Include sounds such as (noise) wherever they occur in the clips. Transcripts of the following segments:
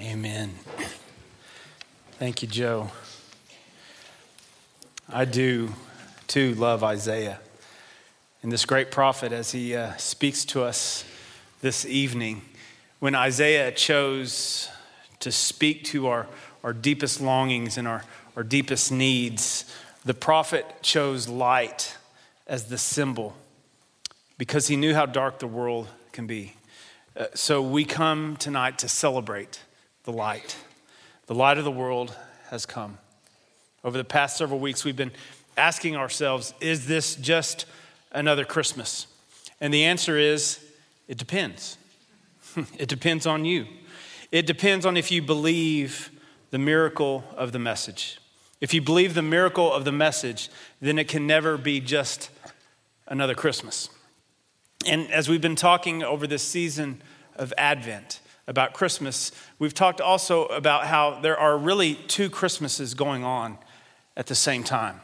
Amen. Thank you, Joe. I do too love Isaiah and this great prophet as he uh, speaks to us this evening. When Isaiah chose to speak to our, our deepest longings and our, our deepest needs, the prophet chose light as the symbol because he knew how dark the world can be. Uh, so we come tonight to celebrate the light. The light of the world has come. Over the past several weeks, we've been asking ourselves is this just another Christmas? And the answer is it depends. (laughs) it depends on you. It depends on if you believe the miracle of the message. If you believe the miracle of the message, then it can never be just another Christmas. And as we've been talking over this season of Advent about Christmas, we've talked also about how there are really two Christmases going on at the same time.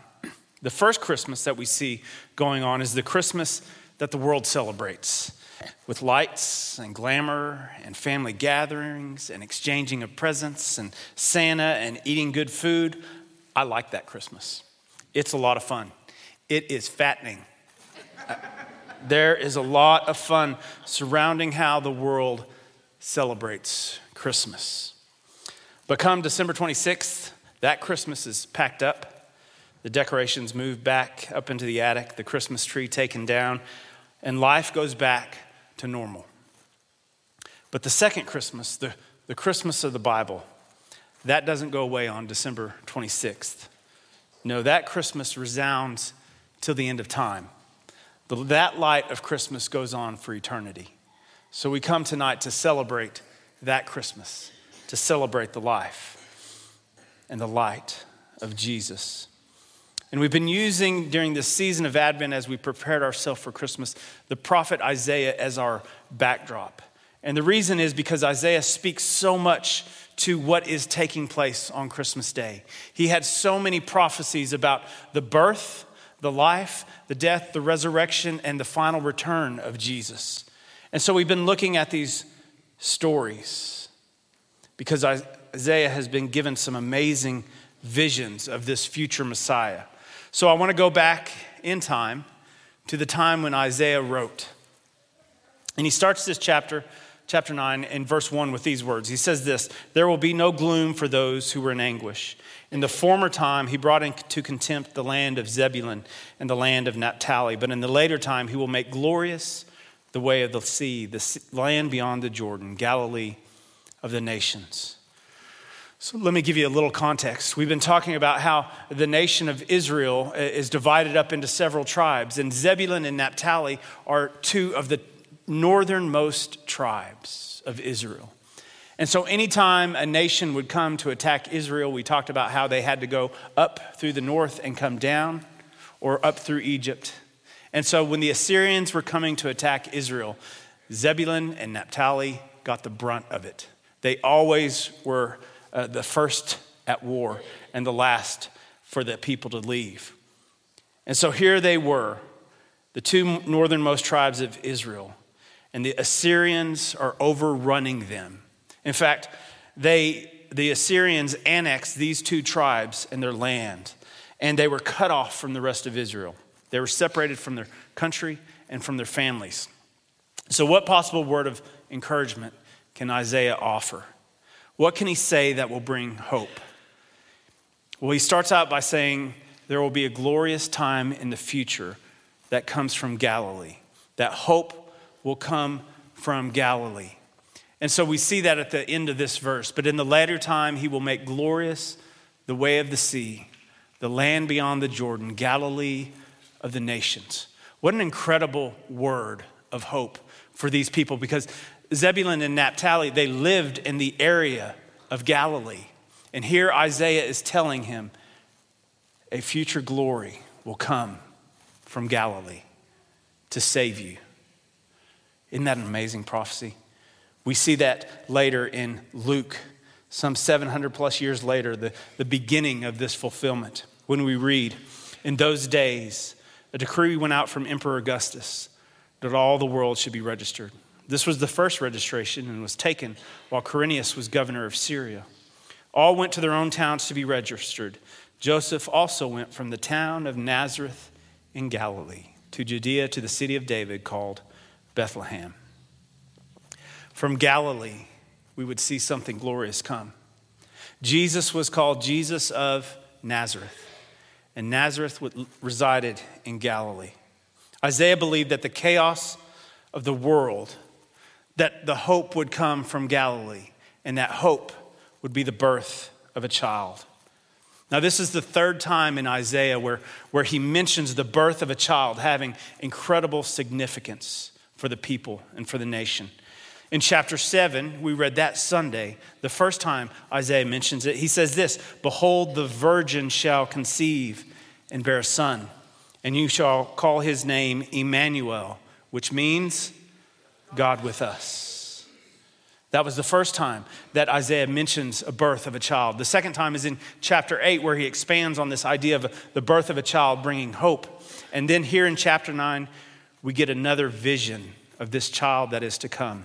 The first Christmas that we see going on is the Christmas that the world celebrates with lights and glamour and family gatherings and exchanging of presents and Santa and eating good food. I like that Christmas. It's a lot of fun. It is fattening. Uh, there is a lot of fun surrounding how the world celebrates Christmas. But come December 26th, that Christmas is packed up. The decorations move back up into the attic, the Christmas tree taken down, and life goes back to normal. But the second Christmas, the, the Christmas of the Bible, that doesn't go away on December 26th. No, that Christmas resounds till the end of time. The, that light of Christmas goes on for eternity. So we come tonight to celebrate that Christmas, to celebrate the life and the light of Jesus. And we've been using during this season of Advent as we prepared ourselves for Christmas the prophet Isaiah as our backdrop. And the reason is because Isaiah speaks so much to what is taking place on Christmas Day. He had so many prophecies about the birth, the life, the death, the resurrection, and the final return of Jesus. And so we've been looking at these stories because Isaiah has been given some amazing visions of this future Messiah. So I want to go back in time to the time when Isaiah wrote. And he starts this chapter, chapter 9, in verse 1 with these words. He says this There will be no gloom for those who were in anguish. In the former time, he brought into contempt the land of Zebulun and the land of Naphtali. But in the later time, he will make glorious the way of the sea, the land beyond the Jordan, Galilee of the nations. So let me give you a little context. We've been talking about how the nation of Israel uh, is divided up into several tribes, and Zebulun and Naphtali are two of the northernmost tribes of Israel. And so, anytime a nation would come to attack Israel, we talked about how they had to go up through the north and come down, or up through Egypt. And so, when the Assyrians were coming to attack Israel, Zebulun and Naphtali got the brunt of it. They always were uh, the first at war and the last for the people to leave. And so here they were, the two northernmost tribes of Israel, and the Assyrians are overrunning them. In fact, they, the Assyrians annexed these two tribes and their land, and they were cut off from the rest of Israel. They were separated from their country and from their families. So, what possible word of encouragement can Isaiah offer? What can he say that will bring hope? Well, he starts out by saying there will be a glorious time in the future that comes from Galilee, that hope will come from Galilee. And so we see that at the end of this verse. But in the latter time, he will make glorious the way of the sea, the land beyond the Jordan, Galilee of the nations. What an incredible word of hope for these people because Zebulun and Naphtali, they lived in the area of Galilee. And here Isaiah is telling him a future glory will come from Galilee to save you. Isn't that an amazing prophecy? We see that later in Luke, some 700 plus years later, the, the beginning of this fulfillment. When we read, In those days, a decree went out from Emperor Augustus that all the world should be registered. This was the first registration and was taken while Quirinius was governor of Syria. All went to their own towns to be registered. Joseph also went from the town of Nazareth in Galilee to Judea to the city of David called Bethlehem. From Galilee, we would see something glorious come. Jesus was called Jesus of Nazareth, and Nazareth resided in Galilee. Isaiah believed that the chaos of the world, that the hope would come from Galilee, and that hope would be the birth of a child. Now, this is the third time in Isaiah where, where he mentions the birth of a child having incredible significance for the people and for the nation. In chapter 7, we read that Sunday, the first time Isaiah mentions it, he says this Behold, the virgin shall conceive and bear a son, and you shall call his name Emmanuel, which means God with us. That was the first time that Isaiah mentions a birth of a child. The second time is in chapter 8, where he expands on this idea of the birth of a child bringing hope. And then here in chapter 9, we get another vision of this child that is to come.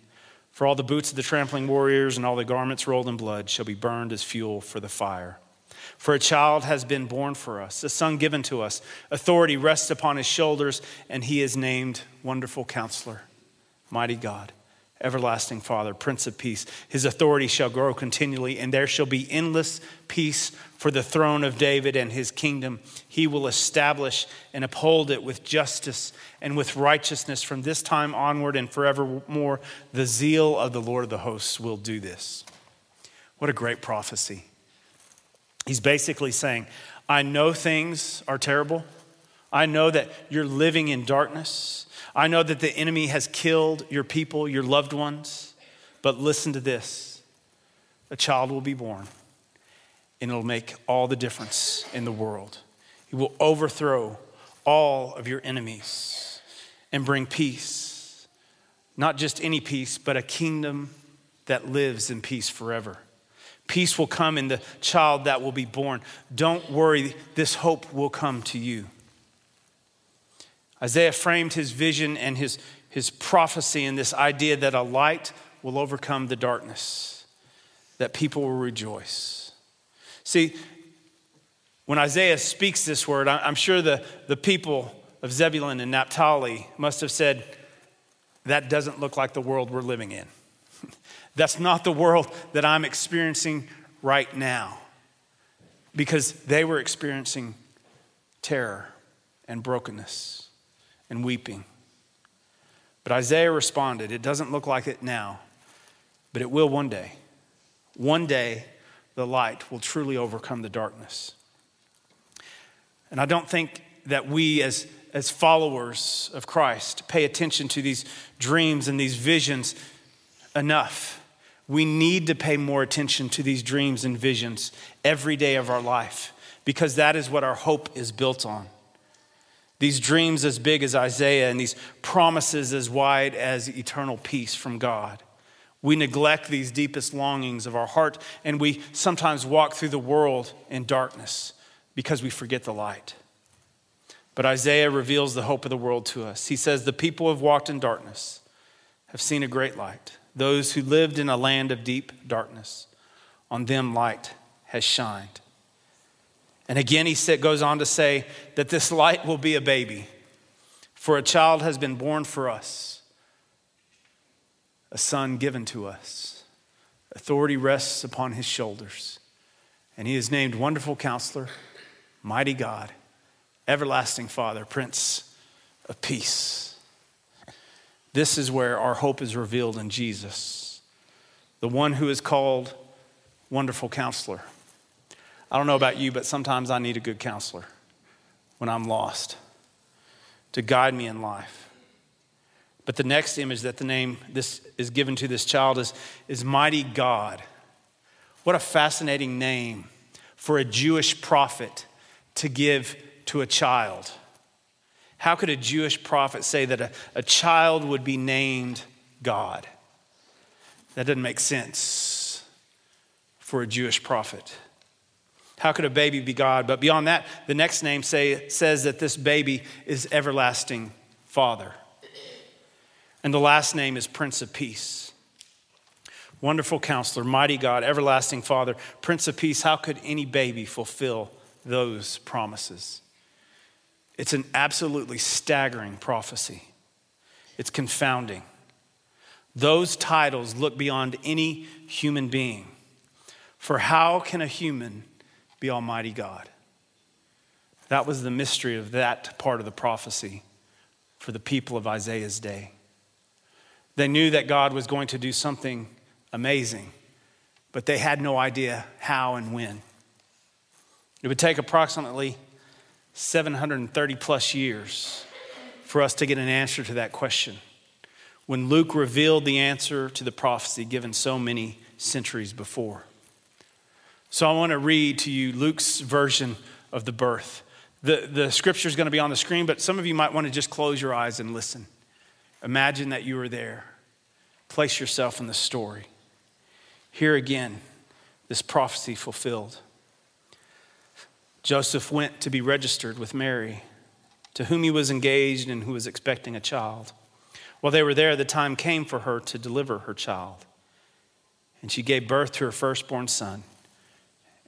For all the boots of the trampling warriors and all the garments rolled in blood shall be burned as fuel for the fire. For a child has been born for us, a son given to us. Authority rests upon his shoulders, and he is named Wonderful Counselor, Mighty God, Everlasting Father, Prince of Peace. His authority shall grow continually, and there shall be endless peace for the throne of David and his kingdom. He will establish and uphold it with justice and with righteousness from this time onward and forevermore. The zeal of the Lord of the hosts will do this. What a great prophecy. He's basically saying, I know things are terrible. I know that you're living in darkness. I know that the enemy has killed your people, your loved ones. But listen to this a child will be born, and it'll make all the difference in the world. He will overthrow all of your enemies and bring peace. Not just any peace, but a kingdom that lives in peace forever. Peace will come in the child that will be born. Don't worry, this hope will come to you. Isaiah framed his vision and his, his prophecy in this idea that a light will overcome the darkness, that people will rejoice. See, when Isaiah speaks this word, I'm sure the, the people of Zebulun and Naphtali must have said, That doesn't look like the world we're living in. (laughs) That's not the world that I'm experiencing right now because they were experiencing terror and brokenness and weeping. But Isaiah responded, It doesn't look like it now, but it will one day. One day, the light will truly overcome the darkness. And I don't think that we, as, as followers of Christ, pay attention to these dreams and these visions enough we need to pay more attention to these dreams and visions every day of our life because that is what our hope is built on. These dreams as big as Isaiah and these promises as wide as eternal peace from God. We neglect these deepest longings of our heart and we sometimes walk through the world in darkness because we forget the light. But Isaiah reveals the hope of the world to us. He says, The people who have walked in darkness have seen a great light those who lived in a land of deep darkness. On them light has shined. And again, he goes on to say that this light will be a baby, for a child has been born for us, a son given to us. Authority rests upon his shoulders, and he is named Wonderful Counselor, Mighty God, Everlasting Father, Prince of Peace. This is where our hope is revealed in Jesus, the one who is called Wonderful Counselor. I don't know about you, but sometimes I need a good counselor when I'm lost to guide me in life. But the next image that the name this is given to this child is, is Mighty God. What a fascinating name for a Jewish prophet to give to a child. How could a Jewish prophet say that a, a child would be named God? That doesn't make sense for a Jewish prophet. How could a baby be God? But beyond that, the next name say, says that this baby is everlasting Father. And the last name is Prince of Peace. Wonderful counselor, mighty God, everlasting Father, Prince of Peace. How could any baby fulfill those promises? It's an absolutely staggering prophecy. It's confounding. Those titles look beyond any human being. For how can a human be Almighty God? That was the mystery of that part of the prophecy for the people of Isaiah's day. They knew that God was going to do something amazing, but they had no idea how and when. It would take approximately 730 plus years for us to get an answer to that question. When Luke revealed the answer to the prophecy given so many centuries before. So I want to read to you Luke's version of the birth. The, the scripture is going to be on the screen, but some of you might want to just close your eyes and listen. Imagine that you were there. Place yourself in the story. Here again, this prophecy fulfilled. Joseph went to be registered with Mary, to whom he was engaged and who was expecting a child. While they were there, the time came for her to deliver her child. And she gave birth to her firstborn son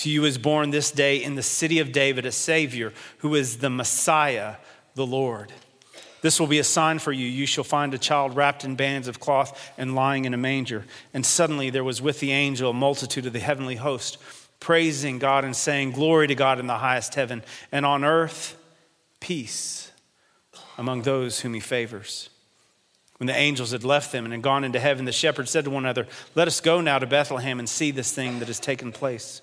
To you is born this day in the city of David a Savior who is the Messiah, the Lord. This will be a sign for you. You shall find a child wrapped in bands of cloth and lying in a manger. And suddenly there was with the angel a multitude of the heavenly host, praising God and saying, Glory to God in the highest heaven, and on earth, peace among those whom he favors. When the angels had left them and had gone into heaven, the shepherds said to one another, Let us go now to Bethlehem and see this thing that has taken place,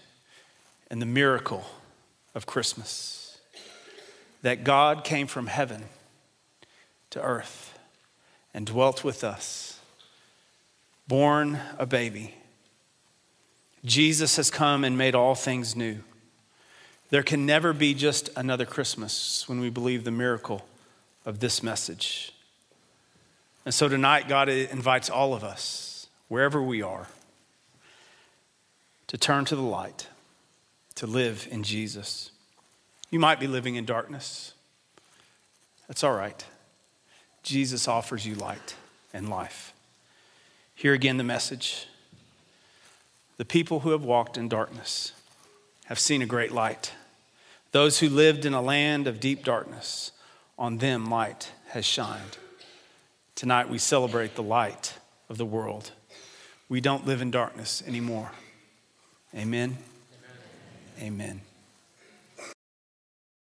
and the miracle of Christmas that God came from heaven to earth and dwelt with us, born a baby. Jesus has come and made all things new. There can never be just another Christmas when we believe the miracle of this message. And so tonight, God invites all of us, wherever we are, to turn to the light, to live in Jesus. You might be living in darkness. That's all right. Jesus offers you light and life. Here again, the message the people who have walked in darkness have seen a great light. Those who lived in a land of deep darkness, on them light has shined. Tonight we celebrate the light of the world. We don't live in darkness anymore. Amen. Amen.